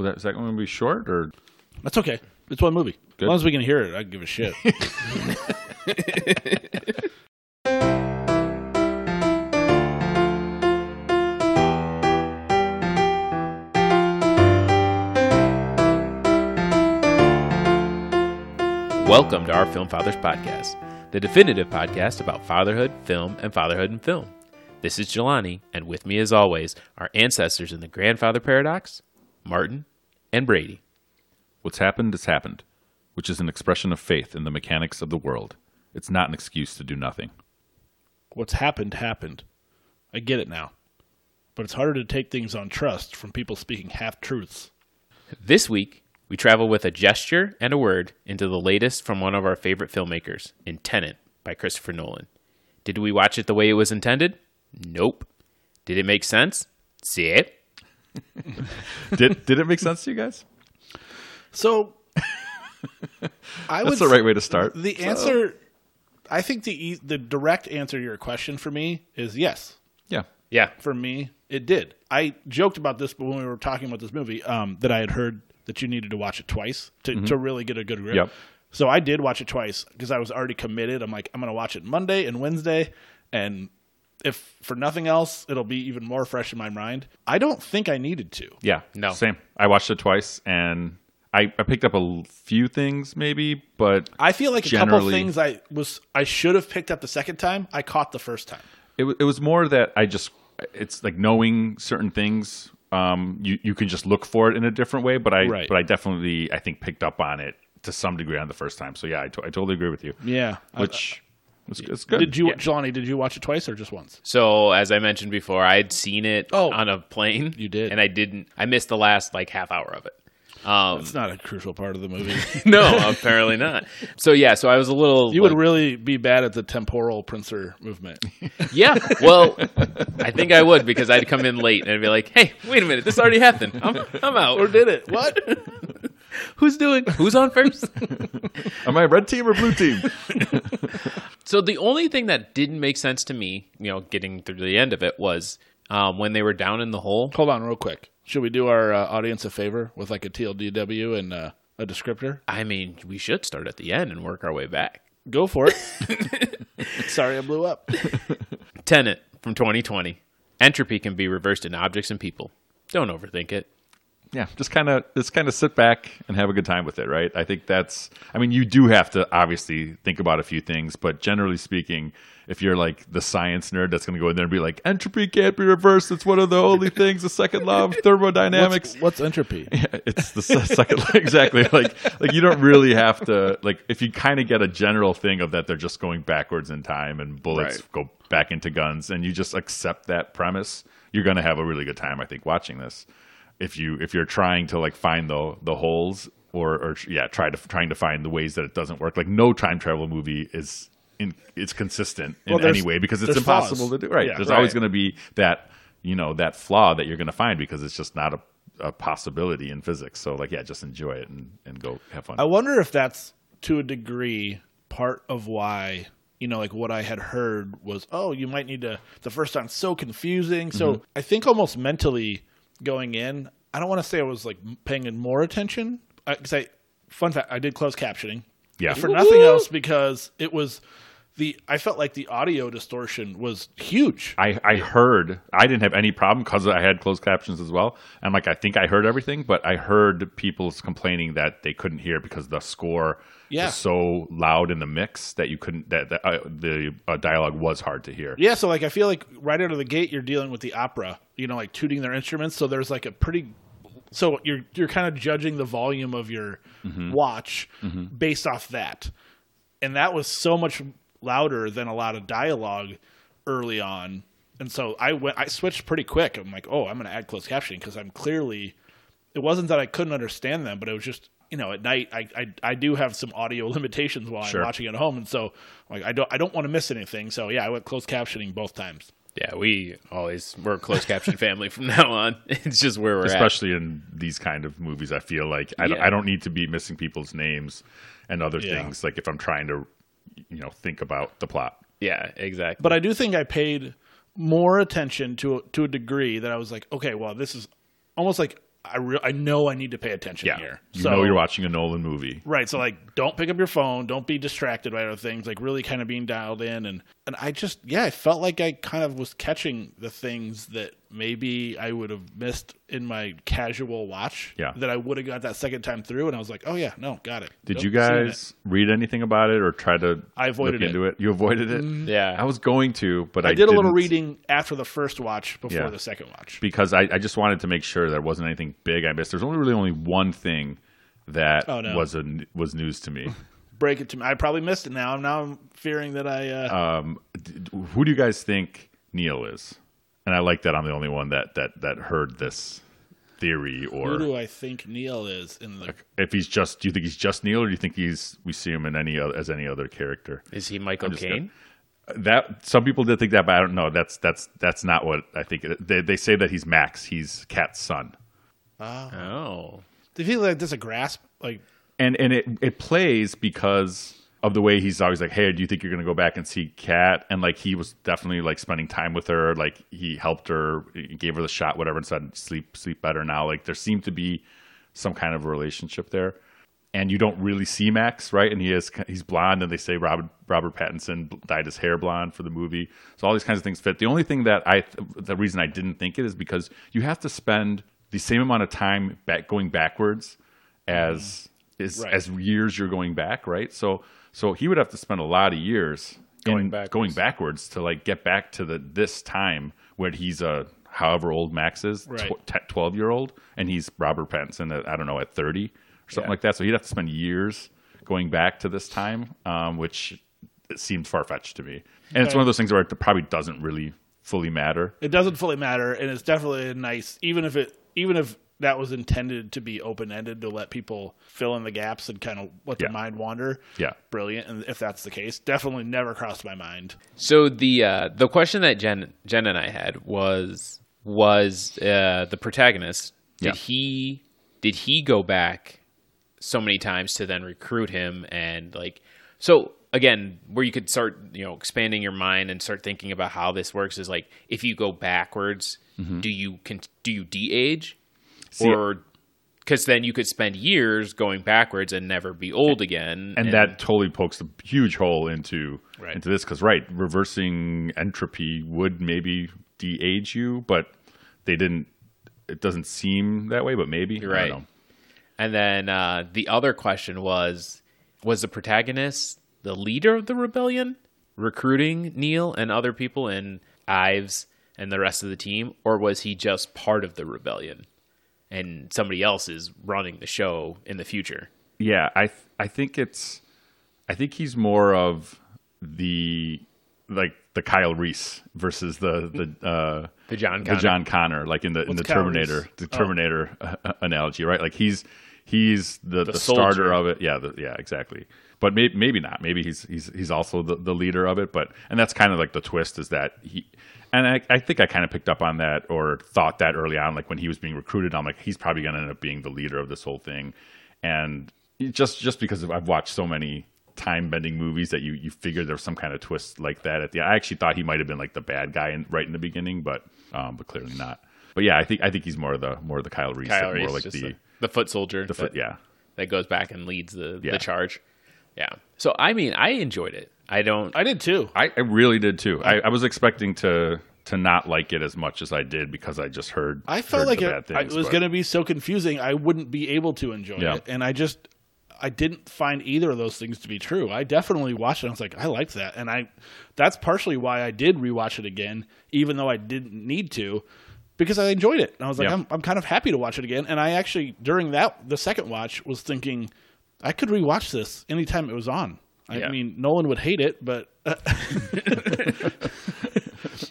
Well, that, is that going to be short or? That's okay. It's one movie. Good. As long as we can hear it, I give a shit. Welcome to our Film Fathers podcast, the definitive podcast about fatherhood, film, and fatherhood and film. This is Jelani, and with me, as always, our ancestors in the grandfather paradox, Martin and Brady. What's happened has happened, which is an expression of faith in the mechanics of the world. It's not an excuse to do nothing. What's happened, happened. I get it now. But it's harder to take things on trust from people speaking half truths. This week, we travel with a gesture and a word into the latest from one of our favorite filmmakers, in Tenet by Christopher Nolan. Did we watch it the way it was intended? Nope. Did it make sense? See it? Did did it make sense to you guys? So, I would That's the right way to start. The answer, I think the e- the direct answer to your question for me is yes. Yeah. Yeah. For me, it did. I joked about this, but when we were talking about this movie, um, that I had heard that you needed to watch it twice to, to really get a good grip. Yep. So I did watch it twice because I was already committed. I'm like, I'm going to watch it Monday and Wednesday, and if for nothing else, it'll be even more fresh in my mind. I don't think I needed to. Yeah. No. Same. I watched it twice and I, I picked up a few things maybe, but I feel like a couple Generally- things I was I should have picked up the second time. I caught the first time. it, it was more that I just it's like knowing certain things. Um, you you can just look for it in a different way, but I Right. but I definitely I think picked up on it to some degree on the first time. So yeah, I, to- I totally agree with you. Yeah. Which it's, it's good. did you, Jelani? Did you watch it twice or just once? So, as I mentioned before, I had seen it Oh. on a plane. You did. And I didn't, I missed the last like half hour of it. Um, It's not a crucial part of the movie. no, apparently not. So, yeah, so I was a little. You like, would really be bad at the temporal pincer movement. Yeah, well, I think I would because I'd come in late and I'd be like, "Hey, wait a minute, this already happened. I'm, I'm out. or did it? What? Who's doing? Who's on first? Am I red team or blue team? So the only thing that didn't make sense to me, you know, getting through the end of it was um, when they were down in the hole. Hold on, real quick. Should we do our uh, audience a favor with like a TLDW and uh, a descriptor? I mean, we should start at the end and work our way back. Go for it. Sorry, I blew up. Tenet from 2020. Entropy can be reversed in objects and people. Don't overthink it. Yeah, just kind of just kind of sit back and have a good time with it, right? I think that's. I mean, you do have to obviously think about a few things, but generally speaking, if you're like the science nerd that's going to go in there and be like, entropy can't be reversed. It's one of the only things. The second law of thermodynamics. What's, what's entropy? it's the se- second exactly like like you don't really have to like if you kind of get a general thing of that they're just going backwards in time and bullets Right. go back into guns and you just accept that premise you're going to have a really good time i think watching this if you if you're trying to like find the the holes or or yeah try to trying to find the ways that it doesn't work like no time travel movie is in it's consistent in Well, any way because it's impossible flaws. to do right Yeah, there's right. always going to be that you know that flaw that you're going to find because it's just not a, a possibility in physics so like yeah just enjoy it and, and go have fun I wonder if that's to a degree part of why you know like what I had heard was oh you might need to the first time so confusing so Mm-hmm. I think almost mentally going in I don't want to say I was like paying in more attention uh, because I fun fact I did closed captioning Yeah. for nothing else because it was the I felt like the audio distortion was huge I, I heard I didn't have any problem because I had closed captions as well. And like I think I heard everything, but I heard people complaining that they couldn't hear because the score Yeah. was so loud in the mix that you couldn't that, that uh, the uh, dialogue was hard to hear. Yeah, so like I feel like right out of the gate you're dealing with the opera, you know, like tooting their instruments. So there's like a pretty so you're you're kind of judging the volume of your watch based off that. And that was so much louder than a lot of dialogue early on. And so I went I switched pretty quick. I'm like, "Oh, I'm going to add closed captioning because I'm clearly it wasn't that I couldn't understand them, but it was just you know at night I I, I do have some audio limitations while Sure. I'm watching at home, and so like I don't I don't want to miss anything. So yeah, I went closed captioning both times. Yeah, we always we're a closed caption family from now on. It's just where we're at. especially in these kind of movies. I feel like I, don't, I don't need to be missing people's names and other Yeah. things. Like if I'm trying to, you know, think about the plot. Yeah, exactly. But I do think I paid more attention to to a degree that I was like, okay, well, this is almost like I re- I know I need to pay attention Yeah, here. you know you're watching a Nolan movie. Right. So like don't pick up your phone, don't be distracted by other things, like really kind of being dialed in and and I just yeah, I felt like I kind of was catching the things that maybe I would have missed in my casual watch. Yeah. That I would have got that second time through and I was like, "Oh yeah, no, got it." Did Nope, you guys read anything about it or try to I avoided look it. Into it? You avoided it? Yeah. I was going to, but I, I did a little reading after the first watch before Yeah. the second watch. because I, I just wanted to make sure there wasn't anything big I missed. There's only really only one thing that Oh, no. was a, was news to me. Break it to me. I probably missed it now. Now I'm fearing that I uh, um, who do you guys think Neil is? And I like that I'm the only one that that that heard this theory, Or who do I think Neil is in the if he's just. Do you think he's just Neil, or do you think he's we see him in any other, as any other character? Is he Michael just Caine? Uh, that some people did think that, but I don't know. That's that's that's not what I think. They they say that he's Max. He's Kat's son. Ah. Oh. Do you feel like there's a grasp like and and it it plays because of the way he's always like, hey, do you think you're gonna go back and see Kat? And like he was definitely like spending time with her, like he helped her, he gave her the shot, whatever, and said sleep sleep better now. Like there seemed to be some kind of a relationship there. And you don't really see Max, right? And he is he's blonde, and they say Robert Robert Pattinson dyed his hair blonde for the movie. So all these kinds of things fit. The only thing that I the reason I didn't think it is because you have to spend the same amount of time back going backwards as mm-hmm. is Right. as years you're going back, right? So so he would have to spend a lot of years Going in- backwards. going backwards to like get back to the this time where he's a however old Max is, Right. tw- 12 year old, and he's Robert Pattinson at I don't know at 30 or something Yeah. like that. So he'd have to spend years going back to this time, um, which it seemed far fetched to me. And it's one of those things where it probably doesn't really fully matter. it doesn't fully matter and it's definitely a nice even if it even if that was intended to be open ended to let people fill in the gaps and kind of let Yeah. their mind wander. Yeah. Brilliant. And if that's the case, definitely never crossed my mind. So the uh, the question that Jen Jen and I had was was uh, the protagonist did Yeah. he did he go back so many times to then recruit him and like so again where you could start you know expanding your mind and start thinking about how this works is like if you go backwards do you can do you de-age See- or because then you could spend years going backwards and never be old again and, that totally pokes a huge hole into Right. into this because right reversing entropy would maybe de-age you but they didn't it doesn't seem that way but maybe I don't Right. And then uh, the other question was was the protagonist the leader of the rebellion, recruiting Neil and other people and Ives and the rest of the team, or was he just part of the rebellion and somebody else is running the show in the future? yeah i th- i think it's i think he's more of the like the kyle reese versus the the uh The John the Connor. John Connor, like in the in the Kyle Terminator, Reese? the Oh. Terminator uh, analogy, right? Like he's he's the, the, soldier. starter of it. Yeah, the, yeah, exactly. But maybe maybe not. Maybe he's he's he's also the, the leader of it. But and that's kind of like the twist is that he. And I, I think I kind of picked up on that or thought that early on, like when he was being recruited, I'm like, he's probably going to end up being the leader of this whole thing. And just just because I've watched so many time bending movies that you you figure there's some kind of twist like that at the I actually thought he might have been like the bad guy in, right in the beginning, but um, but clearly not. But yeah, I think I think he's more the more the Kyle Reese, Kyle Reese, more like the the, the foot soldier. the foot, that, yeah. that goes back and leads the, Yeah. the charge. Yeah. So I mean, I enjoyed it. I don't. I did too. I, I really did too. I, I was expecting to to not like it as much as I did because I just heard I felt heard like the it, bad things, it was going to be so confusing. I wouldn't be able to enjoy Yeah. it, and I just I didn't find either of those things to be true. I definitely watched it. and I was like, I liked that, and I that's partially why I did rewatch it again, even though I didn't need to, because I enjoyed it. And I was like, Yeah. I'm I'm kind of happy to watch it again. And I actually during that the second watch was thinking I could rewatch this anytime it was on. I Yeah. mean, Nolan would hate it, but.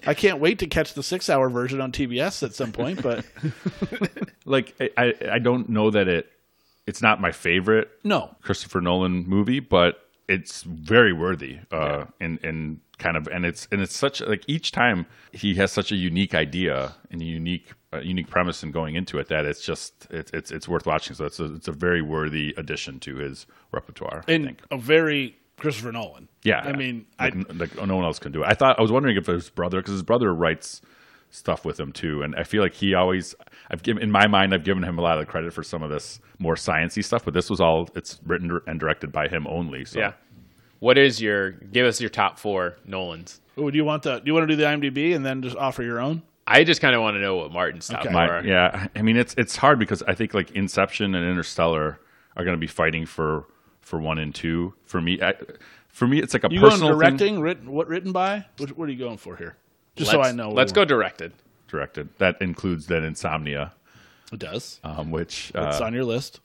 I can't wait to catch the six-hour version on TBS at some point, but like I, I I don't know that it it's not my favorite no, Christopher Nolan movie, but it's very worthy. Uh, and and kind of and it's and it's such like each time he has such a unique idea and a unique uh, unique premise and going into it that it's just it's it's it's worth watching. So it's a it's a very worthy addition to his repertoire. I and think. a very Christopher Nolan. Yeah, I yeah. mean, like, I like no one else can do it. I thought I was wondering if his brother, because his brother writes stuff with him too. And I feel like he always, I've given in my mind, I've given him a lot of credit for some of this more sciency stuff. But this was all it's written and directed by him only. So Yeah. What is your give us your top four Nolans? Oh, do you want the? Do you want to do the IMDb and then just offer your own? I just kind of want to know what Martin's top Okay. four are. yeah, I mean it's it's hard because I think like Inception and Interstellar are going to be fighting for for one and two. For me, I, for me, it's like a You going personal thing directing? Written? What written by? What, what are you going for here? Just let's, so I know. Let's go directed. directed. That includes then Insomnia, It does. um, which it's uh, on your list.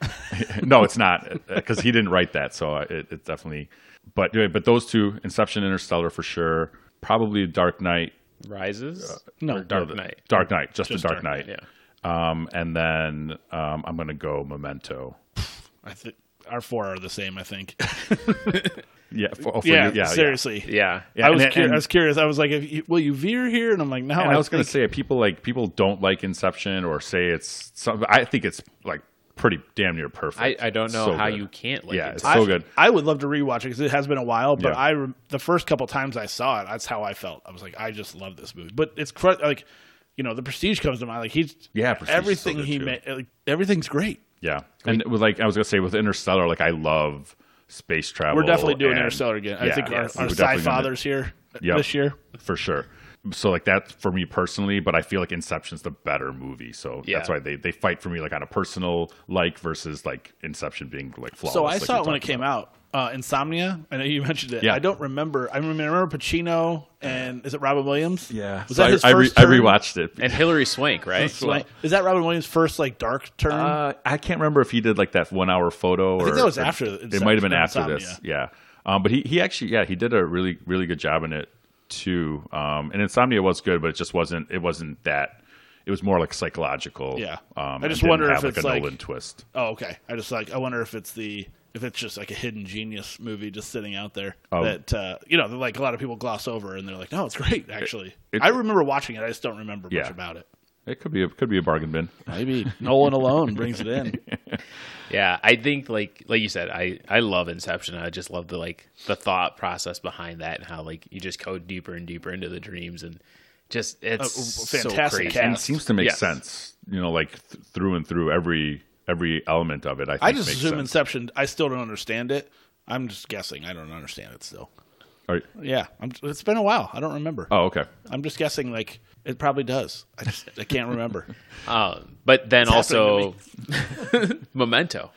no, it's not because he didn't write that. So it, it definitely. But but those two, Inception, Interstellar for sure. Probably Dark Knight. Rises? no, Dark no, Knight. Dark Knight, just, Just the Dark, Dark Knight. Yeah. Um, and then um, I'm gonna go Memento. I think our four are the same. I think. Yeah, for, oh, for yeah, you, yeah, seriously. Yeah. Yeah, I was and- cur- and- I was curious. I was like, if you, "Will you veer here?" And I'm like, "No." And I, was going to say, people like people don't like Inception or say it's. Some, I think it's like pretty damn near perfect. I, I don't know So how good. you can't like Yeah, it. it's I, so good. I would love to rewatch it because it has been a while. But Yeah. I re- the first couple times I saw it, that's how I felt. I was like, I just love this movie. But it's cr- like, you know, the Prestige comes to mind. Like he's Yeah, Prestige is so everything he made. Like, everything's great. Yeah, and with like I was going to say with Interstellar, like I love space travel. We're definitely doing and- Interstellar again. I Yeah, think yes, our, our sci fathers here Yep. this year. for sure. So like that for me personally, but I feel like Inception's the better movie. So Yeah. that's why they, they fight for me like on a personal like versus like Inception being like flawless. So I like saw it when it came about. out. Uh, Insomnia. I know you mentioned it. Yeah. I don't remember. I remember, Pacino and is it Robin Williams? Yeah, Was so that I, his I, re- first I rewatched it. and Hilary Swank, right? Swank- Is that Robin Williams' first like dark turn? Uh, I can't remember if he did like that one hour photo. Or, think that was or- after It might have been after Insomnia. this. Yeah. Um, but he, he actually yeah he did a really really good job in it too. Um, and Insomnia was good, but it just wasn't it wasn't that. It was more like psychological. Yeah. Um, I just wonder if like it's a like- Nolan twist. oh, okay. I just like I wonder if it's the if it's just like a hidden genius movie just sitting out there Oh. that uh, you know like a lot of people gloss over and they're like, no, it's great actually. it- I remember watching it. I just don't remember much about it. It could be a could be a bargain bin. Maybe Nolan alone brings it in. Yeah, I think like like you said, I I love Inception. I just love the like the thought process behind that and how like you just go deeper and deeper into the dreams and just it's Uh, so fantastic crazy. cast. And it seems to make Yes. sense. You know, like th- through and through every every element of it. I think I just makes assume sense. Inception. I still don't understand it. I'm just guessing. I don't understand it still. Are- Yeah, I'm, it's been a while. I don't remember. oh, okay. I'm just guessing. Like it probably does. I just I can't remember. Um, but then It's also Memento.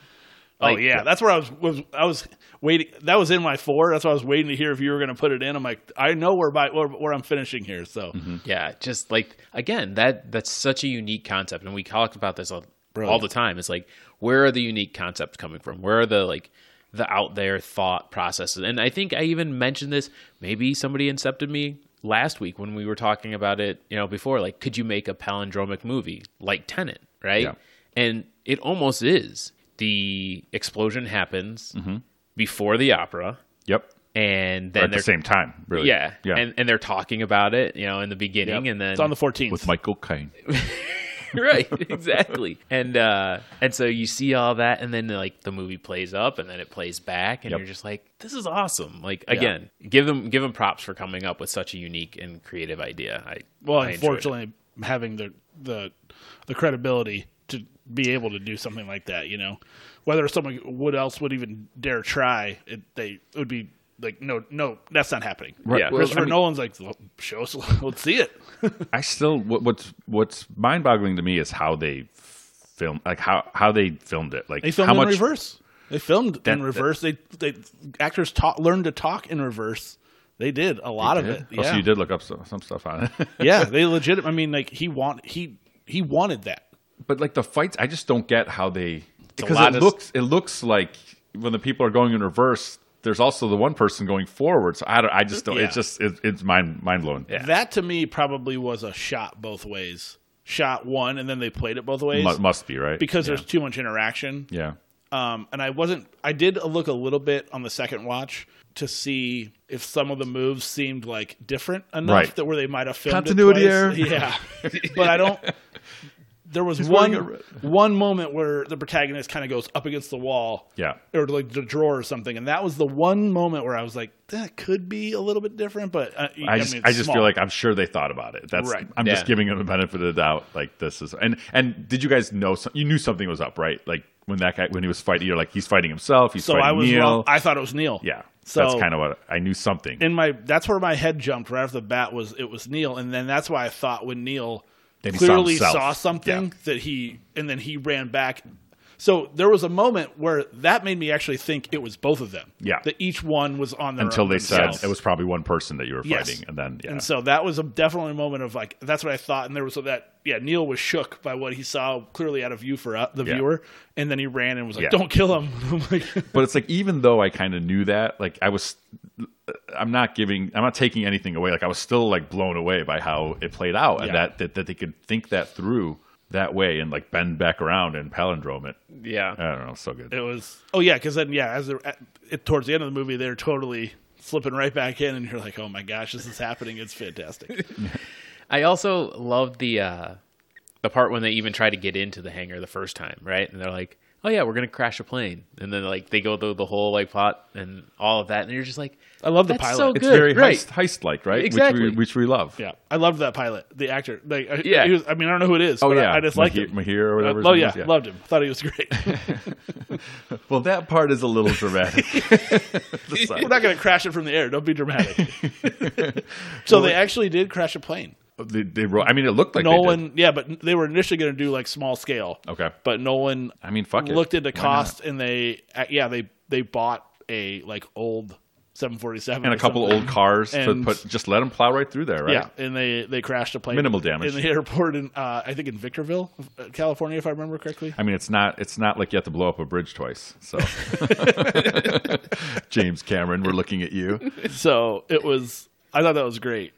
oh Like, yeah, that's where I was, was. I was waiting. That was in my four. That's why I was waiting to hear if you were going to put it in. I'm like, I know where by where, where I'm finishing here. So Yeah, just like again, that that's such a unique concept, and we talk about this all, all Brilliant. the time. It's like where are the unique concepts coming from? Where are the like the out there thought processes? And I think I even mentioned this. Maybe somebody incepted me last week when we were talking about it. You know, before like, could you make a palindromic movie like Tenet? Right? Yeah. And it almost is. The explosion happens mm-hmm. before the opera, Yep. and Or then at the same time, really. yeah, Yeah. and and they're talking about it, you know, in the beginning, Yep. and then it's on the 14th. with Michael Caine. right exactly. And uh and so you see all that and then like the movie plays up and then it plays back and Yep. you're just like this is awesome. Like again give them give them props for coming up with such a unique and creative idea. I well, I unfortunately, having the the the credibility to be able to do something like that, you know, whether someone would else would even dare try, it they it would be like no no that's not happening. Right. Yeah. Well, Christopher I mean- Nolan's like, "Well, show us, let's see it. I still what, what's what's mind boggling to me is how they filmed like how how they filmed it. Like They filmed how in much reverse. They filmed That- in reverse. they they actors taught learned to talk in reverse. They did a lot of did? it. Oh, Yeah, so you did look up some, some stuff on it. yeah. They legit. I mean, like he want he he wanted that. but like the fights, I just don't get how they because it of- looks it looks like when the people are going in reverse, there's also the one person going forward. So I don't. I just don't. Yeah. It's just it, it's mind mind blowing. Yeah. That to me probably was a shot both ways. Shot one, and then they played it both ways Mu- must be right because yeah. there's too much interaction. yeah. Um, and I wasn't. I did look a little bit on the second watch to see if some of the moves seemed like different enough Right. that where they might have filmed Continuity it error. Yeah, but I don't. There was He's one a one moment where the protagonist kind of goes up against the wall, Yeah. or like the drawer or something, and that was the one moment where I was like, that could be a little bit different, but uh, I just, mean, I just small. feel like I'm sure they thought about it. That's Right. I'm just giving them the benefit of the doubt. Like this is and and did you guys know some, you knew something was up, right? Like when that guy when he was fighting, you're like he's fighting himself. He's so fighting I was Neil. wrong. I thought it was Neil. yeah, So that's kind of what I knew something. in my that's where my head jumped right off the bat was it was Neil, and then that's why I thought when Neil Saw clearly himself. saw something Yeah. that he and then he ran back. So there was a moment where that made me actually think it was both of them. Yeah. that each one was on their Until they said it was probably one person that you were Yes. fighting, and then yeah, And so that was a definitely a moment of like that's what I thought, and there was that yeah Neil was shook by what he saw clearly out of view for uh, the Yeah. viewer, and then he ran and was like, Yeah. "Don't kill him." But it's like even though I kind of knew that, like I was, I'm not giving, I'm not taking anything away. Like I was still like blown away by how it played out, and Yeah. that, that that they could think that through that way and like bend back around and palindrome it. Yeah. I don't know, so good. it was oh yeah, because then yeah, as they're at, it, towards the end of the movie, they're totally slipping right back in, and you're like, "Oh my gosh, this is happening! It's fantastic." I also loved the uh, the part when they even try to get into the hangar the first time, right? And they're like, "Oh yeah, we're gonna crash a plane," and then like they go through the whole like plot and all of that, and you're just like, I love the pilot. so it's good, very right. heist, heist-like, right? Exactly. Which we, which we love. Yeah, I loved that pilot, the actor. Like, I- Yeah. he was, I mean, I don't know who it is. Oh but yeah, I, I just liked Mahir, him. Mahir or whatever. Uh, oh, his oh name yeah, loved him. Thought he was great. Well, that part is a little dramatic. We're not going to crash it from the air. Don't be dramatic. so they actually did crash a plane. They, they wrote, I mean, it looked like they Nolan, yeah, but they were initially going to do like small scale. Okay. But Nolan I mean, fuck it. looked into Why cost and they, uh, yeah, they they bought a like old 747 and a couple something. old cars to put just let them plow right through there, right? Yeah, and they they crashed a plane. Minimal damage. in the airport in uh, I think in Victorville, California, if I remember correctly. I mean, it's not it's not like you have to blow up a bridge twice. So, James Cameron, we're looking at you. so it was i thought that was great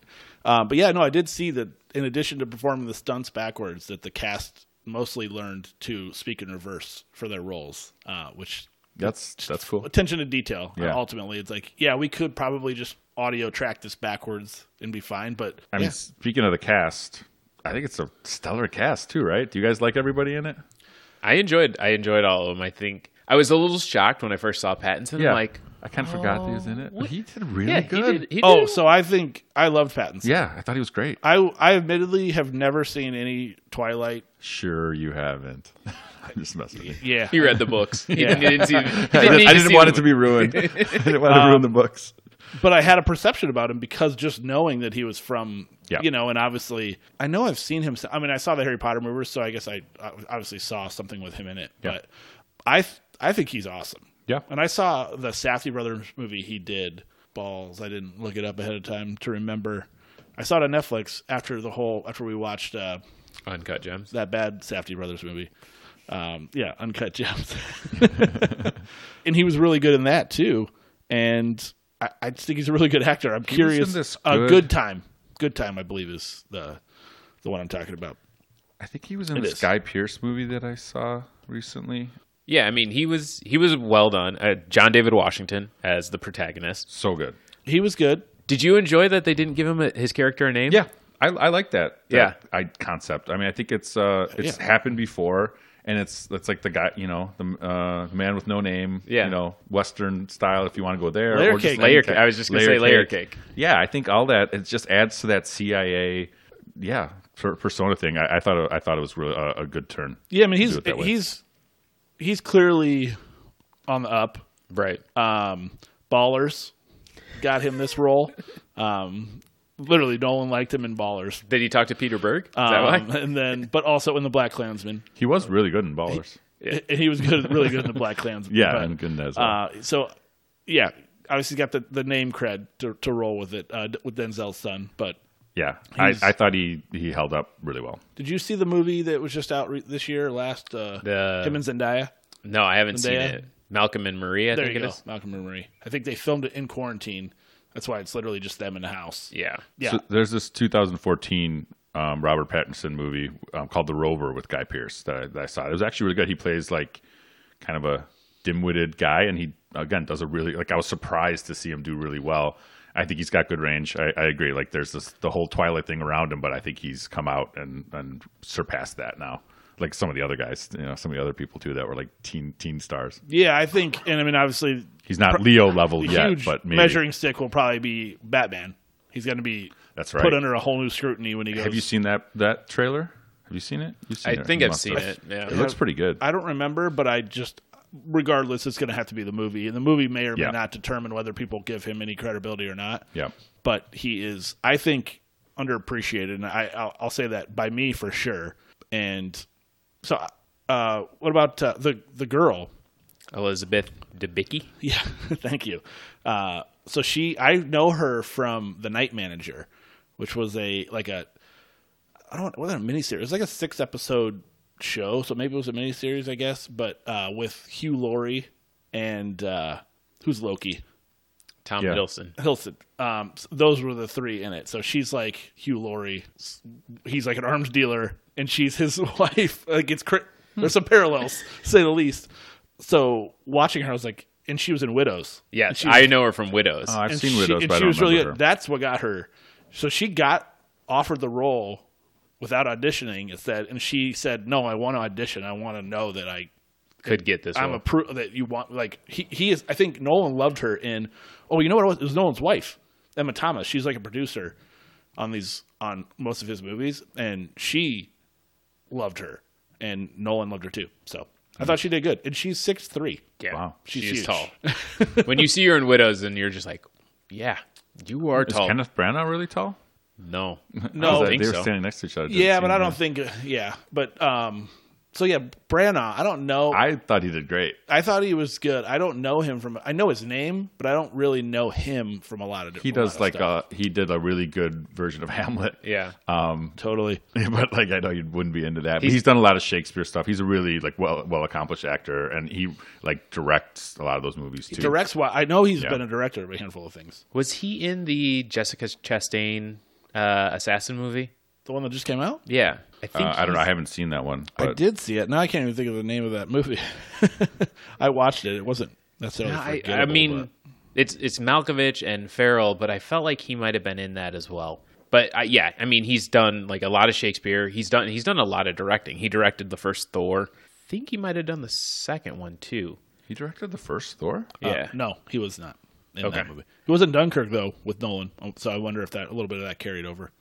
um, but yeah no i did see that in addition to performing the stunts backwards that the cast mostly learned to speak in reverse for their roles uh, which That's that's cool. attention to detail uh, Yeah. ultimately it's like yeah we could probably just audio track this backwards and be fine but I mean, speaking of the cast, I think it's a stellar cast too, right? Do you guys like everybody in it? I enjoyed I enjoyed all of them. I think I was a little shocked when I first saw Pattinson. Yeah. Like, I kind of forgot he was in it, but what? he did really yeah, good. he did. He oh did. so i think i loved pattinson Yeah, I thought he was great. I, I admittedly have never seen any Twilight. Sure, you haven't. I'm just messing with you. Yeah, he read the books. He Yeah. didn't, he didn't see. He I didn't, didn't, I didn't see want the it to be ruined. I didn't want to um, ruin the books. but I had a perception about him because just knowing that he was from, Yeah. you know, and obviously I know I've seen him. I mean, I saw the Harry Potter movies, so I guess I obviously saw something with him in it. Yeah. But I, th- I think he's awesome. Yeah. And I saw the Safdie brothers movie he did. Balls. I didn't look it up ahead of time to remember. I saw it on Netflix after the whole after we watched uh, Uncut gems. that bad Safdie brothers movie. Um, yeah, Uncut Gems. and he was really good in that too. And I, I just think he's a really good actor. I'm was curious. in A good- good time. Good time, I believe, is the the one I'm talking about. I think he was in It this is. Guy Pearce movie that I saw recently. Yeah, I mean, he was he was well done. Uh, John David Washington as the protagonist. So good. He was good. Did you enjoy that they didn't give him a, his character a name? Yeah, I, I like that. Yeah. I concept. I mean, I think it's uh, it's Yeah. happened before, and it's it's like the guy, you know, the uh, man with no name. Yeah. you know, Western style. If you want to go there, Layer or cake. Layer cake. I was just gonna say layer cake. Yeah, I think all that it just adds to that CIA. Yeah, persona thing. I, I thought it, I thought it was really a, a good turn. Yeah, I mean Do he's way. he's he's clearly on the up. Right. Um, Ballers got him this role. Um, literally, no one liked him in Ballers. Did he talk to Peter Berg? Is that Um, why? and then, but also in the Black Klansman, He was really good in Ballers. and he was good, really good in the Black Klansman. Yeah, but, and good in that as well. Uh, so, yeah, obviously got the, the name cred to, to roll with it uh, with Denzel's son. But yeah, I, he's- I thought he he held up really well. did you see the movie that was just out re- this year, last uh, The- him and Zendaya? No, I haven't seen Zendaya? it. Malcolm and Marie, I There think you it go, is. Malcolm and Marie. I think they filmed it in quarantine. That's why it's literally just them in the house. Yeah. Yeah, So there's this 2014 um, Robert Pattinson movie um, called The Rover with Guy Pearce that I, that I saw. It was actually really good. He plays like kind of a dim-witted guy, and he again does a really like. I was surprised to see him do really well. I think he's got good range. I, I agree. Like there's this the whole Twilight thing around him, but I think he's come out and and surpassed that now. like some of the other guys, you know, some of the other people too that were like teen teen stars. Yeah, I think, and I mean, obviously, He's not Leo level the yet, but maybe. measuring stick will probably be Batman. He's going to be That's right. put under a whole new scrutiny when he goes. Have you seen that that trailer? Have you seen it? You've seen I it. think You I've seen have. it. Yeah. It looks pretty good. I don't remember, but I just, regardless, it's going to have to be the movie, and the movie may or Yeah. may not determine whether people give him any credibility or not. yeah. But he is, I think, underappreciated, and I, I'll, I'll say that by me for sure. And so, uh, what about uh, the the girl? Elizabeth Debicki. Yeah, thank you. Uh, so she, I know her from The Night Manager, which was a like a, I don't was it a miniseries? It was like a six episode show, so maybe it was a miniseries, I guess. But uh, with Hugh Laurie and uh, who's Loki? Tom Yeah. Hiddleston. Hilson. Um, s- those were the three in it. So she's like Hugh Laurie. He's like an arms dealer, and she's his wife. Like it's cr- there's some parallels, say the least. So watching her, I was like, and she was in Widows. Yeah, she was- I know her from Widows. Oh, I've and seen she, Widows, and but I she don't was really remember good. That's what got her. So she got offered the role without auditioning. It said, and she said, "No, I want to audition. I want to know that I Could get this I'm one. a pro- that you want like he he is. I think Nolan loved her in. Oh, you know what it was? It was Nolan's wife, Emma Thomas. She's like a producer on these on most of his movies, and she loved her, and Nolan loved her too. So I thought she did good, and she's six three. yeah, Wow. she's She's huge. tall. when you see her in Widows, and you're just like, yeah, you are Is tall. Kenneth Branagh really tall? No, No, I don't They think were so. standing next to each other. Yeah, but I don't to- think. Yeah, but um. So yeah, Branagh. I don't know. I, I thought he did great. I thought he was good. I don't know him from. I know his name, but I don't really know him from a lot of different. He does of like stuff. uh he did a really good version of Hamlet. Yeah, Um, totally. but like I know you wouldn't be into that. But He's- he's done a lot of Shakespeare stuff. He's a really like well well accomplished actor, and he like directs a lot of those movies too. Directs. Well, I know he's Yeah. been a director of a handful of things. was he in the Jessica Chastain uh, assassin movie? The one that just came out. Yeah, I think. Uh, I don't know. I haven't seen that one. I did see it. Now I can't even think of the name of that movie. I watched it. It wasn't necessarily. No, I, I mean, but- it's it's Malkovich and Farrell, but I felt like he might have been in that as well. But uh, yeah, I mean, he's done like a lot of Shakespeare. He's done he's done a lot of directing. He directed the first Thor. I think he might have done the second one too. he directed the first Thor. uh, Yeah, no, he was not in Okay. that movie. He wasn't Dunkirk though with Nolan. Oh, So I wonder if that a little bit of that carried over.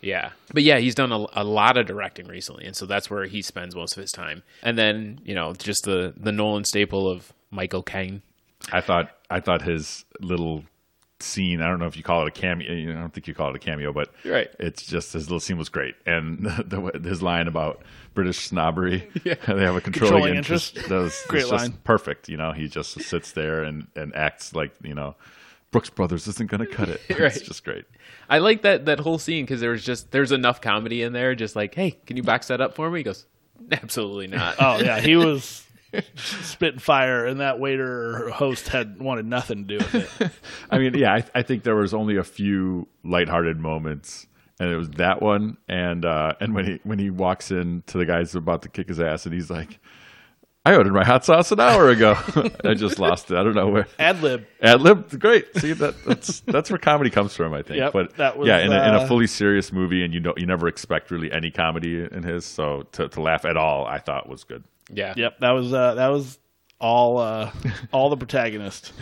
yeah. But yeah, he's done a, a lot of directing recently, and so that's where he spends most of his time. And then you know, just the the Nolan staple of Michael Caine. I thought I thought his little scene. I don't know if you call it a cameo. I don't think you call it a cameo, but Right. It's just his little scene was great, and the, the, his line about British snobbery. Yeah. they have a controlling, Controlling interest. interest. That was, Great it's just line. perfect. You know, he just sits there and and acts like you know. Brooks Brothers isn't going to cut it. Right. It's just great. I like that that whole scene because there was just there's enough comedy in there. Just like, hey, can you box that up for me? He goes, absolutely not. Oh yeah, he was spitting fire, and that waiter or host had wanted nothing to do with it. I mean, yeah, I, I think there was only a few lighthearted moments, and it was that one, and uh, and when he when he walks in to the guys about to kick his ass, and he's like, "I ordered my hot sauce an hour ago." I just lost it. I don't know where. Ad lib. Ad lib, great. See that that's that's where comedy comes from, I think. Yep, but that was, yeah, in a, in uh, a fully serious movie, and you know you never expect really any comedy in his, so to to laugh at all, I thought was good. Yeah. Yep, that was uh, that was all uh, all the protagonist.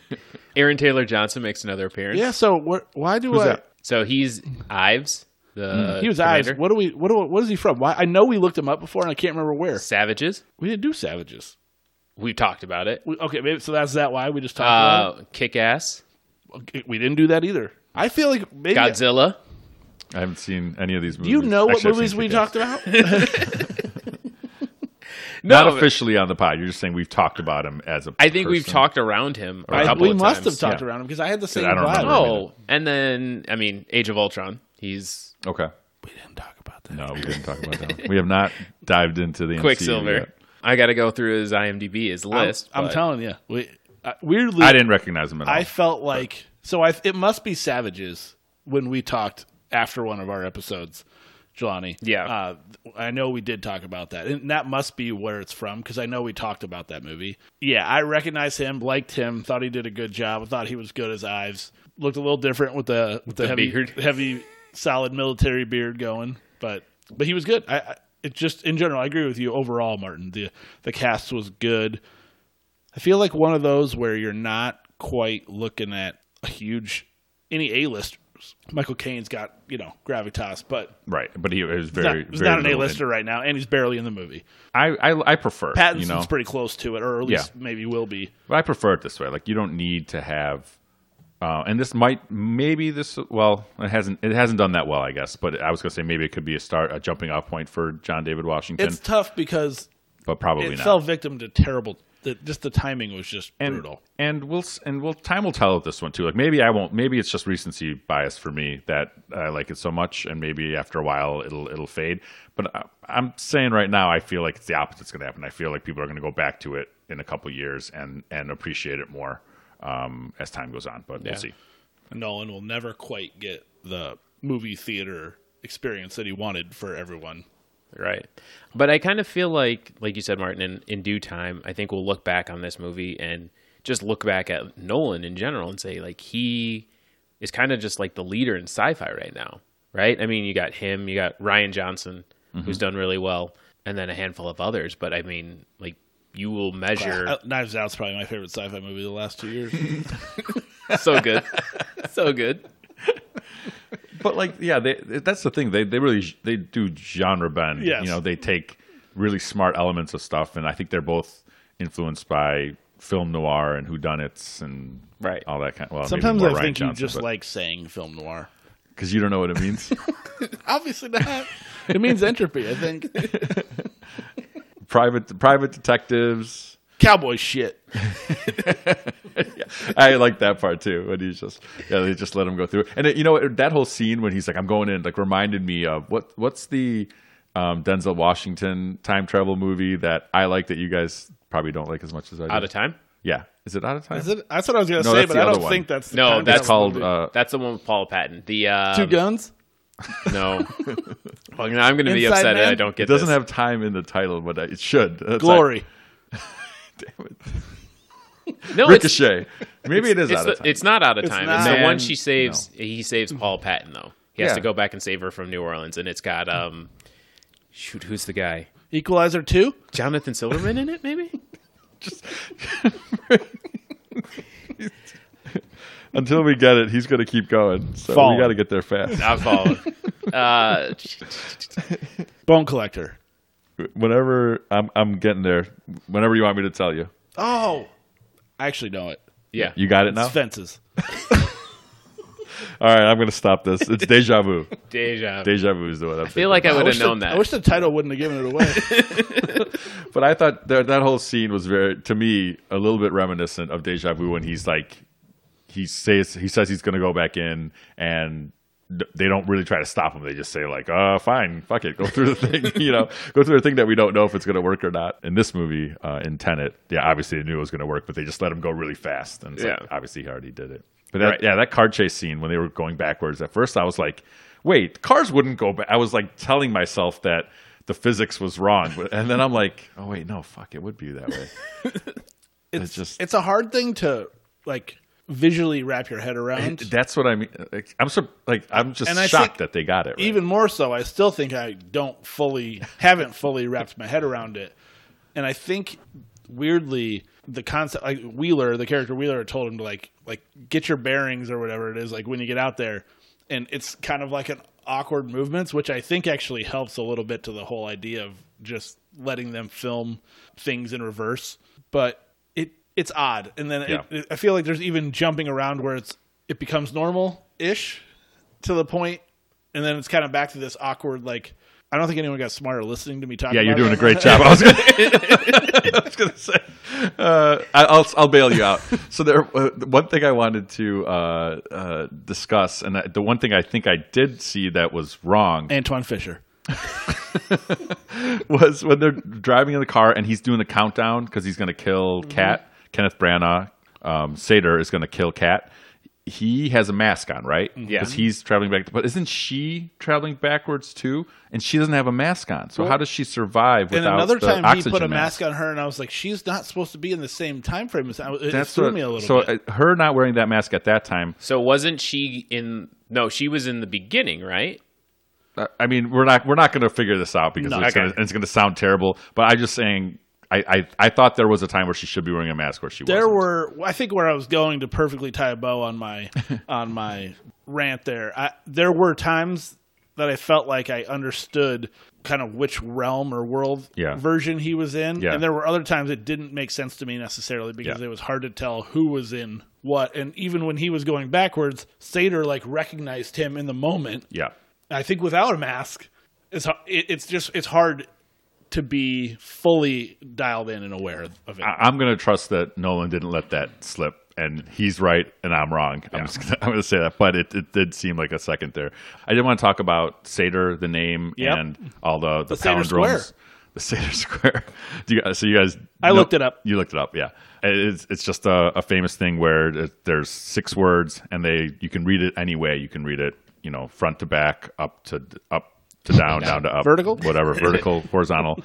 Aaron Taylor Johnson makes another appearance. Yeah. So wh- why do Who's I? that? So he's Ives, the He was eyes. commander. What do we? What do? What is he from? Why? I know we looked him up before, and I can't remember where. Savages. We didn't do savages. We talked about it. We, okay, maybe so. That's that why we just talked about Uh, Kick Ass, We didn't do that either. I feel like maybe. Godzilla. I haven't seen any of these do movies. you know what Actually, I've movies we Kick-Ass. talked about? Not No, but officially on the pod. You're just saying we've talked about him as a. I think we've talked around him a I, couple we of must times. have talked Yeah. around him because I had the same I don't vibe. Oh, and then I mean, Age of Ultron. He's Okay. we didn't talk about that. No, we didn't talk about that. We have not dived into the MCU Quicksilver. yet. I got to go through his IMDb, his I'm, list. I'm telling you, we uh, weirdly. I didn't recognize him at all. I felt like so. I it must be Savages when we talked after one of our episodes, Jelani. Yeah. uh, I know we did talk about that, and that must be where it's from because I know we talked about that movie. Yeah, I recognize him, liked him, thought he did a good job. I thought he was good as Ives. Looked a little different with the with the, the heavy, beard. heavy, solid military beard going, but but he was good. I, I it just in general, I agree with you overall, Martin. The the cast was good. I feel like one of those where you're not quite looking at a huge any A listers. Michael Caine's got you know gravitas, but Right, but he he's very, not, he's very not an A lister right now, and he's barely in the movie. I, I I prefer Pattinson's you know pretty close to it, or at least maybe will be. But I prefer it this way. Like you don't need to have, uh, and this might maybe this well it hasn't it hasn't done that well I guess. But I was gonna say maybe it could be a start a jumping off point for John David Washington, It's tough because but probably it not. fell victim to terrible. The, just the timing was just and, brutal. And we'll and we'll time will tell with this one too. Like maybe I won't. Maybe it's just recency bias for me that I like it so much, and maybe after a while it'll it'll fade. But I, I'm saying right now, I feel like it's the opposite's going to happen. I feel like people are going to go back to it in a couple years and and appreciate it more um, as time goes on. But Yeah. we'll see. Nolan will never quite get the movie theater experience that he wanted for everyone. Right. But I kind of feel like, like you said, Martin, in, in due time, I think we'll look back on this movie and just look back at Nolan in general and say, like, he is kind of just like the leader in sci fi right now, right? I mean, you got him, you got Rian Johnson, who's mm-hmm. done really well, and then a handful of others. But I mean, like, you will measure Knives Out's probably my favorite sci-fi movie of the last two years. so good. so good. But like, yeah, they, that's the thing. They they really they do genre bend. Yes. You know, they take really smart elements of stuff, and I think they're both influenced by film noir and whodunits and Right. all that kind. Well, maybe Sometimes I Ryan think you just but- like saying film noir. because you don't know what it means. Obviously not. it means entropy. I think private private detectives. Cowboy shit. I like that part too. When he's just yeah, they just let him go through. And it, you know that whole scene when he's like, "I'm going in," like reminded me of what what's the um, Denzel Washington time travel movie that I like that you guys probably don't like as much as I do. Out of time? Yeah, is it out of time? Is it? That's what I was gonna No, say, but I don't one. think that's the No, concept that's That's of the called. movie. Uh, That's the one with Paul Patton. The uh, Two Guns. No. well, I'm going to be Inside upset that I don't get. it get doesn't this. have time in the title, but it should. That's Glory. like- damn it. no, it's, Ricochet. Maybe it is it's, out the- of time. it's not out of time. not. It's the one she saves. He saves Paul Patton though. He has Yeah. to go back and save her from New Orleans, and it's got um, shoot, who's the guy? Equalizer two. Jonathan Silverman in it, maybe. Just Until we get it, he's going to keep going. So Fallen. we got to get there fast. I'm following. uh, Bone Collector. Whenever I'm, I'm getting there. Whenever you want me to tell you, Oh, I actually know it. yeah, you got it It's now. fences. All right, I'm going to stop this. It's deja vu. deja. Deja vu is the one. I'm I feel like I would have wish the- known that. I wish the title wouldn't have given it away. But I thought that that whole scene was very, to me, a little bit reminiscent of Deja Vu when he's like, he says he says he's going to go back in, and th- they don't really try to stop them. They just say like, "Uh, fine, fuck it, go through the thing." you know, go through the thing that we don't know if it's going to work or not. In this movie, uh, in Tenet, yeah, obviously they knew it was going to work, but they just let him go really fast, and it's like, Yeah. obviously he already did it. But that, Right. yeah, that car chase scene when they were going backwards. At first, I was like, "Wait, cars wouldn't go back." I was like telling myself that the physics was wrong, and then I'm like, "Oh wait, no, fuck, it would be that way." It's just- it's a hard thing to like visually wrap your head around. That's what I mean. I'm so like I'm just And shocked that they got it. Right. Even more so, I still think I don't fully haven't fully wrapped my head around it, and I think weirdly the concept like Wheeler, the character Wheeler, told him to like like get your bearings or whatever it is like when you get out there, and it's kind of like an awkward movements, which I think actually helps a little bit to the whole idea of just letting them film things in reverse, but it's odd, and then Yeah. it, it, I feel like there's even jumping around where it's it becomes normal ish to the point, and then it's kind of back to this awkward like. I don't think anyone got smarter listening to me talk. yeah, you're doing a great job. I was was gonna say, uh, I'll I'll bail you out. So there, uh, one thing I wanted to uh, uh, discuss, and the one thing I think I did see that was wrong Antwone Fisher. was when they're driving in the car and he's doing the countdown because he's going to kill Mm-hmm. Kat. Kenneth Branagh, um, Sator is going to kill Kat. He has a mask on, right? Mm-hmm. Yeah. Because he's traveling back. But isn't she traveling backwards too? And she doesn't have a mask on. So how does she survive And without another the time he oxygen put a mask on her, and I was like, she's not supposed to be in the same time frame as. It, it threw what- me a little so bit. uh, her not wearing that mask at that time. So wasn't she in? No, she was in the beginning, right? I mean, we're not we're not going to figure this out because No. it's, Okay. gonna, it's going to sound terrible. But I'm just saying, I, I I thought there was a time where she should be wearing a mask where she There wasn't. There were, I think, where I was going to perfectly tie a bow on my on my rant. There, I, there were times that I felt like I understood kind of which realm or world Yeah. version he was in, Yeah. and there were other times it didn't make sense to me necessarily because Yeah. it was hard to tell who was in what. And even when he was going backwards, Sator like recognized him in the moment. yeah. I think without a mask, it's it's just it's hard to be fully dialed in and aware of it. I, I'm going to trust that Nolan didn't let that slip, and he's right and I'm wrong. I'm just gonna, I'm going to say that, but it, it did seem like a second there. I did want to talk about Sator, the name, Yep. and all the the, The palindromes. Square. The Sator Square. Do you guys? So you guys? I know- looked it up. You looked it up, yeah. It's it's just a, a famous thing where it- there's six words, and they you can read it any way. You can read it, you know, front to back, up to up to down, down to up, Vertical? whatever, vertical, horizontal,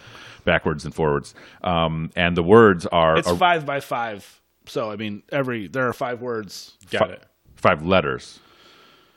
backwards and forwards. Um, and the words are It's are five by five. So I mean, every there are five words. Got fi- it. five letters.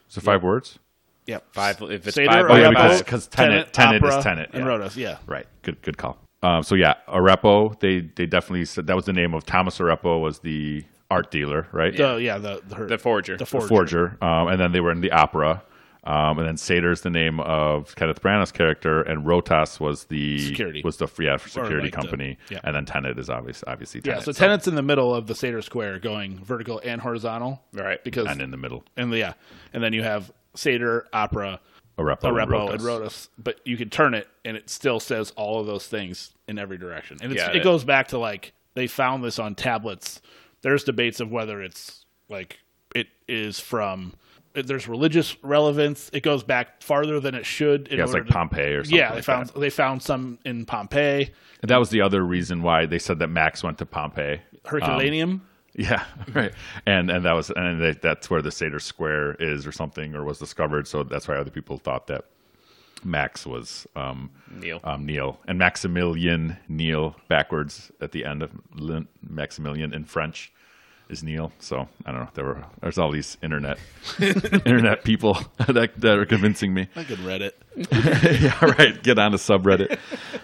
So it five words? Yep. Five. If it's Sator, five, Oh, by yeah, five- because- because tenet- tenet is opera, tenet, and yeah. Rotas. Yeah. Right. Good. Good call. Um, so yeah, Arepo. They they definitely said that was the name of Thomas Arepo was the art dealer, right? The, yeah. The the, her, the forger. the forger. forger. Um, and then they were in the opera. Um, and then Sator's the name of Kenneth Branagh's character, and Rotas was the Security. was the yeah for security like the- company, yeah. and then Tenet is obvious, obviously Tenet. Yeah. So tenant's in the middle of the Sator Square, going vertical and horizontal. Right. Because and in the middle, and yeah, and then you have Sator, opera, Arepo, Arepo, and and Rotas. But you can turn it, and it still says all of those things in every direction. And it's, Yeah, it that- goes back to like they found this on tablets. There's debates of whether it's like it is from. There's religious relevance. It goes back farther than it should. in Yeah, it's like to- Pompeii or something. Yeah, they like found that. they found some in Pompeii, And that was the other reason why they said that Max went to Pompeii. Herculaneum. Yeah, right. And and that was and they, that's where the Sator Square is or something or was discovered. So that's why other people thought that Max was um, Neil. um, Neil and Maximilian Neil backwards at the end of Maximilian in French is Neil. So I don't know. There were there's all these internet internet people that that are convincing me. I could read it. yeah, right. Get on a subreddit.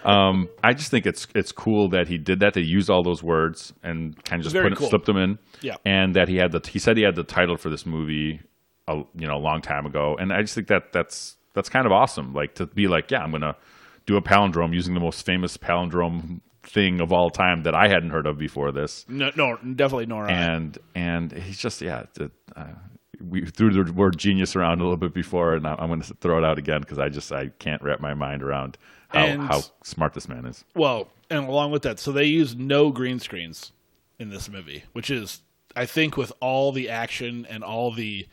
Um, I just think it's it's cool that he did that. They used all those words and kind of just Very put it, cool. slipped them in. Yeah. And that he had the he said he had the title for this movie, a, you know, a long time ago. And I just think that that's that's kind of awesome. Like to be like, yeah, I'm gonna do a palindrome using the most famous palindrome thing of all time that I hadn't heard of before this No, no, definitely nor and and he's just yeah. uh, we threw the word genius around a little bit before, and I- I'm going to throw it out again because I just I can't wrap my mind around how And- how smart this man is. Well, and along with that, so they use no green screens in this movie, which is, I think, with all the action and all the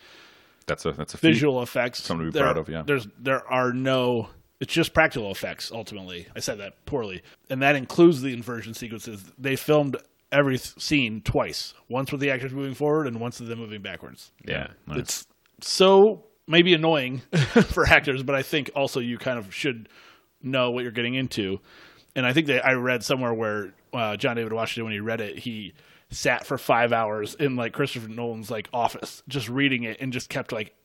That's a that's a feat. visual effects, Something to be there- proud of, yeah. There's there are no. It's just practical effects. Ultimately, I said that poorly, and that includes the inversion sequences. They filmed every scene twice, once with the actors moving forward and once with them moving backwards. yeah. Nice. It's so maybe annoying for actors, but I think also you kind of should know what you're getting into. And I think that I read somewhere where uh, John David Washington, when he read it, he sat for five hours in like Christopher Nolan's like office, just reading it, and just kept like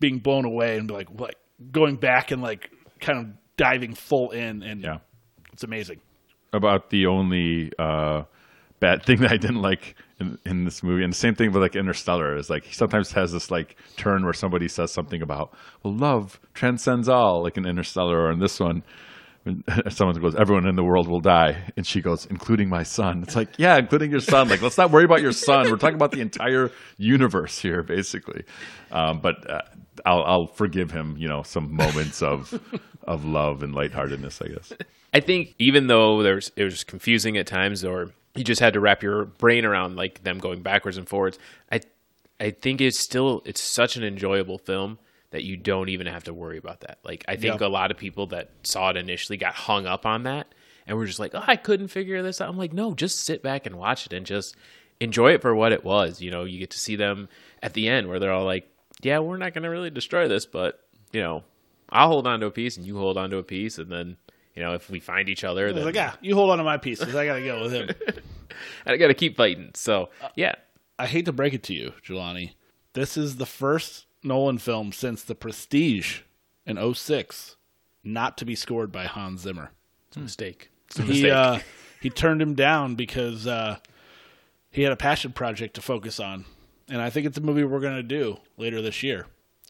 being blown away and like, like going back and like kind of diving full in, and Yeah. it's amazing. about the only uh, bad thing that I didn't like in, in this movie, and the same thing with like Interstellar is like he sometimes has this like turn where somebody says something about well, love transcends all, like in Interstellar, or in this one. When Someone goes, "Everyone in the world will die," and she goes, "Including my son." It's like, yeah, including your son. Like, let's not worry about your son. We're talking about the entire universe here, basically. Um, but uh, I'll, I'll forgive him, you know, some moments of of love and lightheartedness, I guess. I think even though there's it was confusing at times, or you just had to wrap your brain around like them going backwards and forwards, I I think it's still it's such an enjoyable film that you don't even have to worry about that. Like I think Yeah. a lot of people that saw it initially got hung up on that and were just like, oh, I couldn't figure this out. I'm like, no, just sit back and watch it and just enjoy it for what it was. You know, you get to see them at the end where they're all like, yeah, we're not going to really destroy this, but you know, I'll hold on to a piece and you hold on to a piece, and then you know if we find each other, then like, "Yeah, you hold on to my pieces. I gotta go with him. I got to keep fighting. So uh, yeah, I hate to break it to you, Jelani. This is the first Nolan film since The Prestige in 06 not to be scored by Hans Zimmer. It's a mistake. It's a He mistake. uh, he turned him down because uh, he had a passion project to focus on, and I think it's a movie we're gonna do later this year,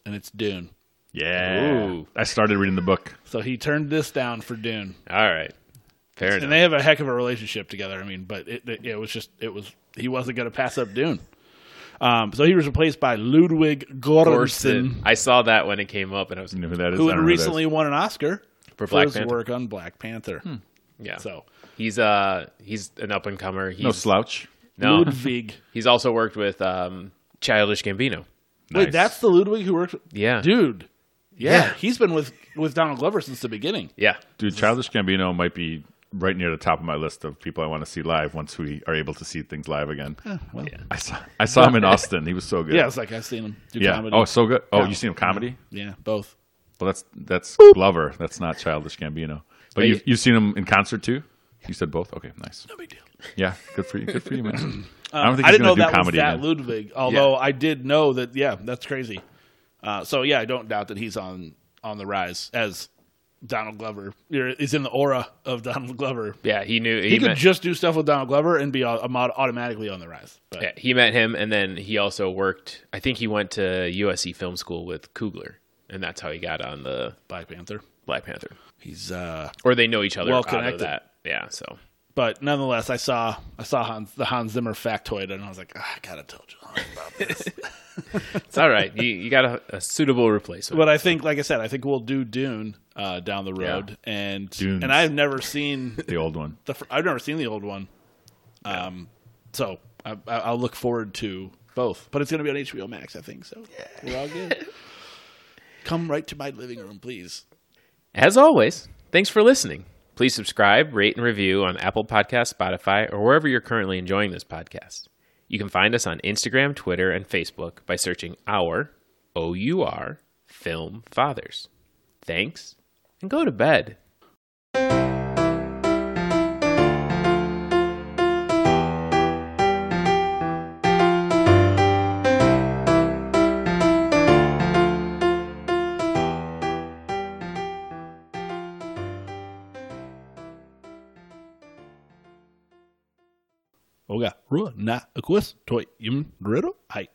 and it's Dune. Yeah. Ooh. I started reading the book. So he turned this down for Dune, All right. Fair and enough. they have a heck of a relationship together. I mean, but it, it, it was just it was he wasn't gonna pass up Dune. Um, so he was replaced by Ludwig Göransson, I saw that when it came up, and I was You know who that is? who had don't who recently won an Oscar for for his Panther. Hmm. work on Black Panther. Yeah. So he's uh he's an up and comer. He's No slouch. no. Ludwig. He's also worked with um Childish Gambino. Wait, that's the Ludwig who worked. With... Yeah. Dude, yeah, Yeah. he's been with with Donald Glover since the beginning. Yeah. Dude, Childish Gambino might be right near the top of my list of people I want to see live once we are able to see things live again. Well, Yeah. I saw I saw him in Austin. He was so good. yeah, it's like I've seen him do Yeah. comedy. Oh, so good. Oh, Yeah. you seen him comedy? yeah, both. Well, that's that's Glover. That's not Childish Gambino. But Hey. you you've seen him in concert too. You said both. Okay, nice. No big deal. Yeah, good for you. Good for you, man. I don't think I he's didn't know gonna do that was comedy that again. Ludwig, although I did know that. Yeah, that's crazy. Uh, so yeah, I don't doubt that he's on on the rise as Donald Glover. You're- He's in the aura of Donald Glover. Yeah, he knew He, he, could met, just do stuff with Donald Glover and be au- au- automatically on the rise. But yeah, he met him and then he also worked I think he went to USC film school with Coogler and that's how he got on the Black Panther, Black Panther. he's uh, Or they know each other Well connected. that. Yeah, so but nonetheless, I saw I saw Hans, the Hans Zimmer factoid, and I was like, ah, I gotta tell John about this. it's all right. You you got a, a suitable replacement. but I think, like I said, I think we'll do Dune uh, down the road, and Dunes. and I've never seen The old one. the I've never seen the old one, um, so I, I- I'll look forward to both. But it's gonna be on HBO Max, I think. So yeah. we're all good. Come right to my living room, please. As always, thanks for listening. Please subscribe, rate, and review on Apple Podcasts, Spotify, or wherever you're currently enjoying this podcast. You can find us on Instagram, Twitter, and Facebook by searching our O U R Film Fathers. Thanks, and go to bed. Rua na aquas toy yum riddle, Hi.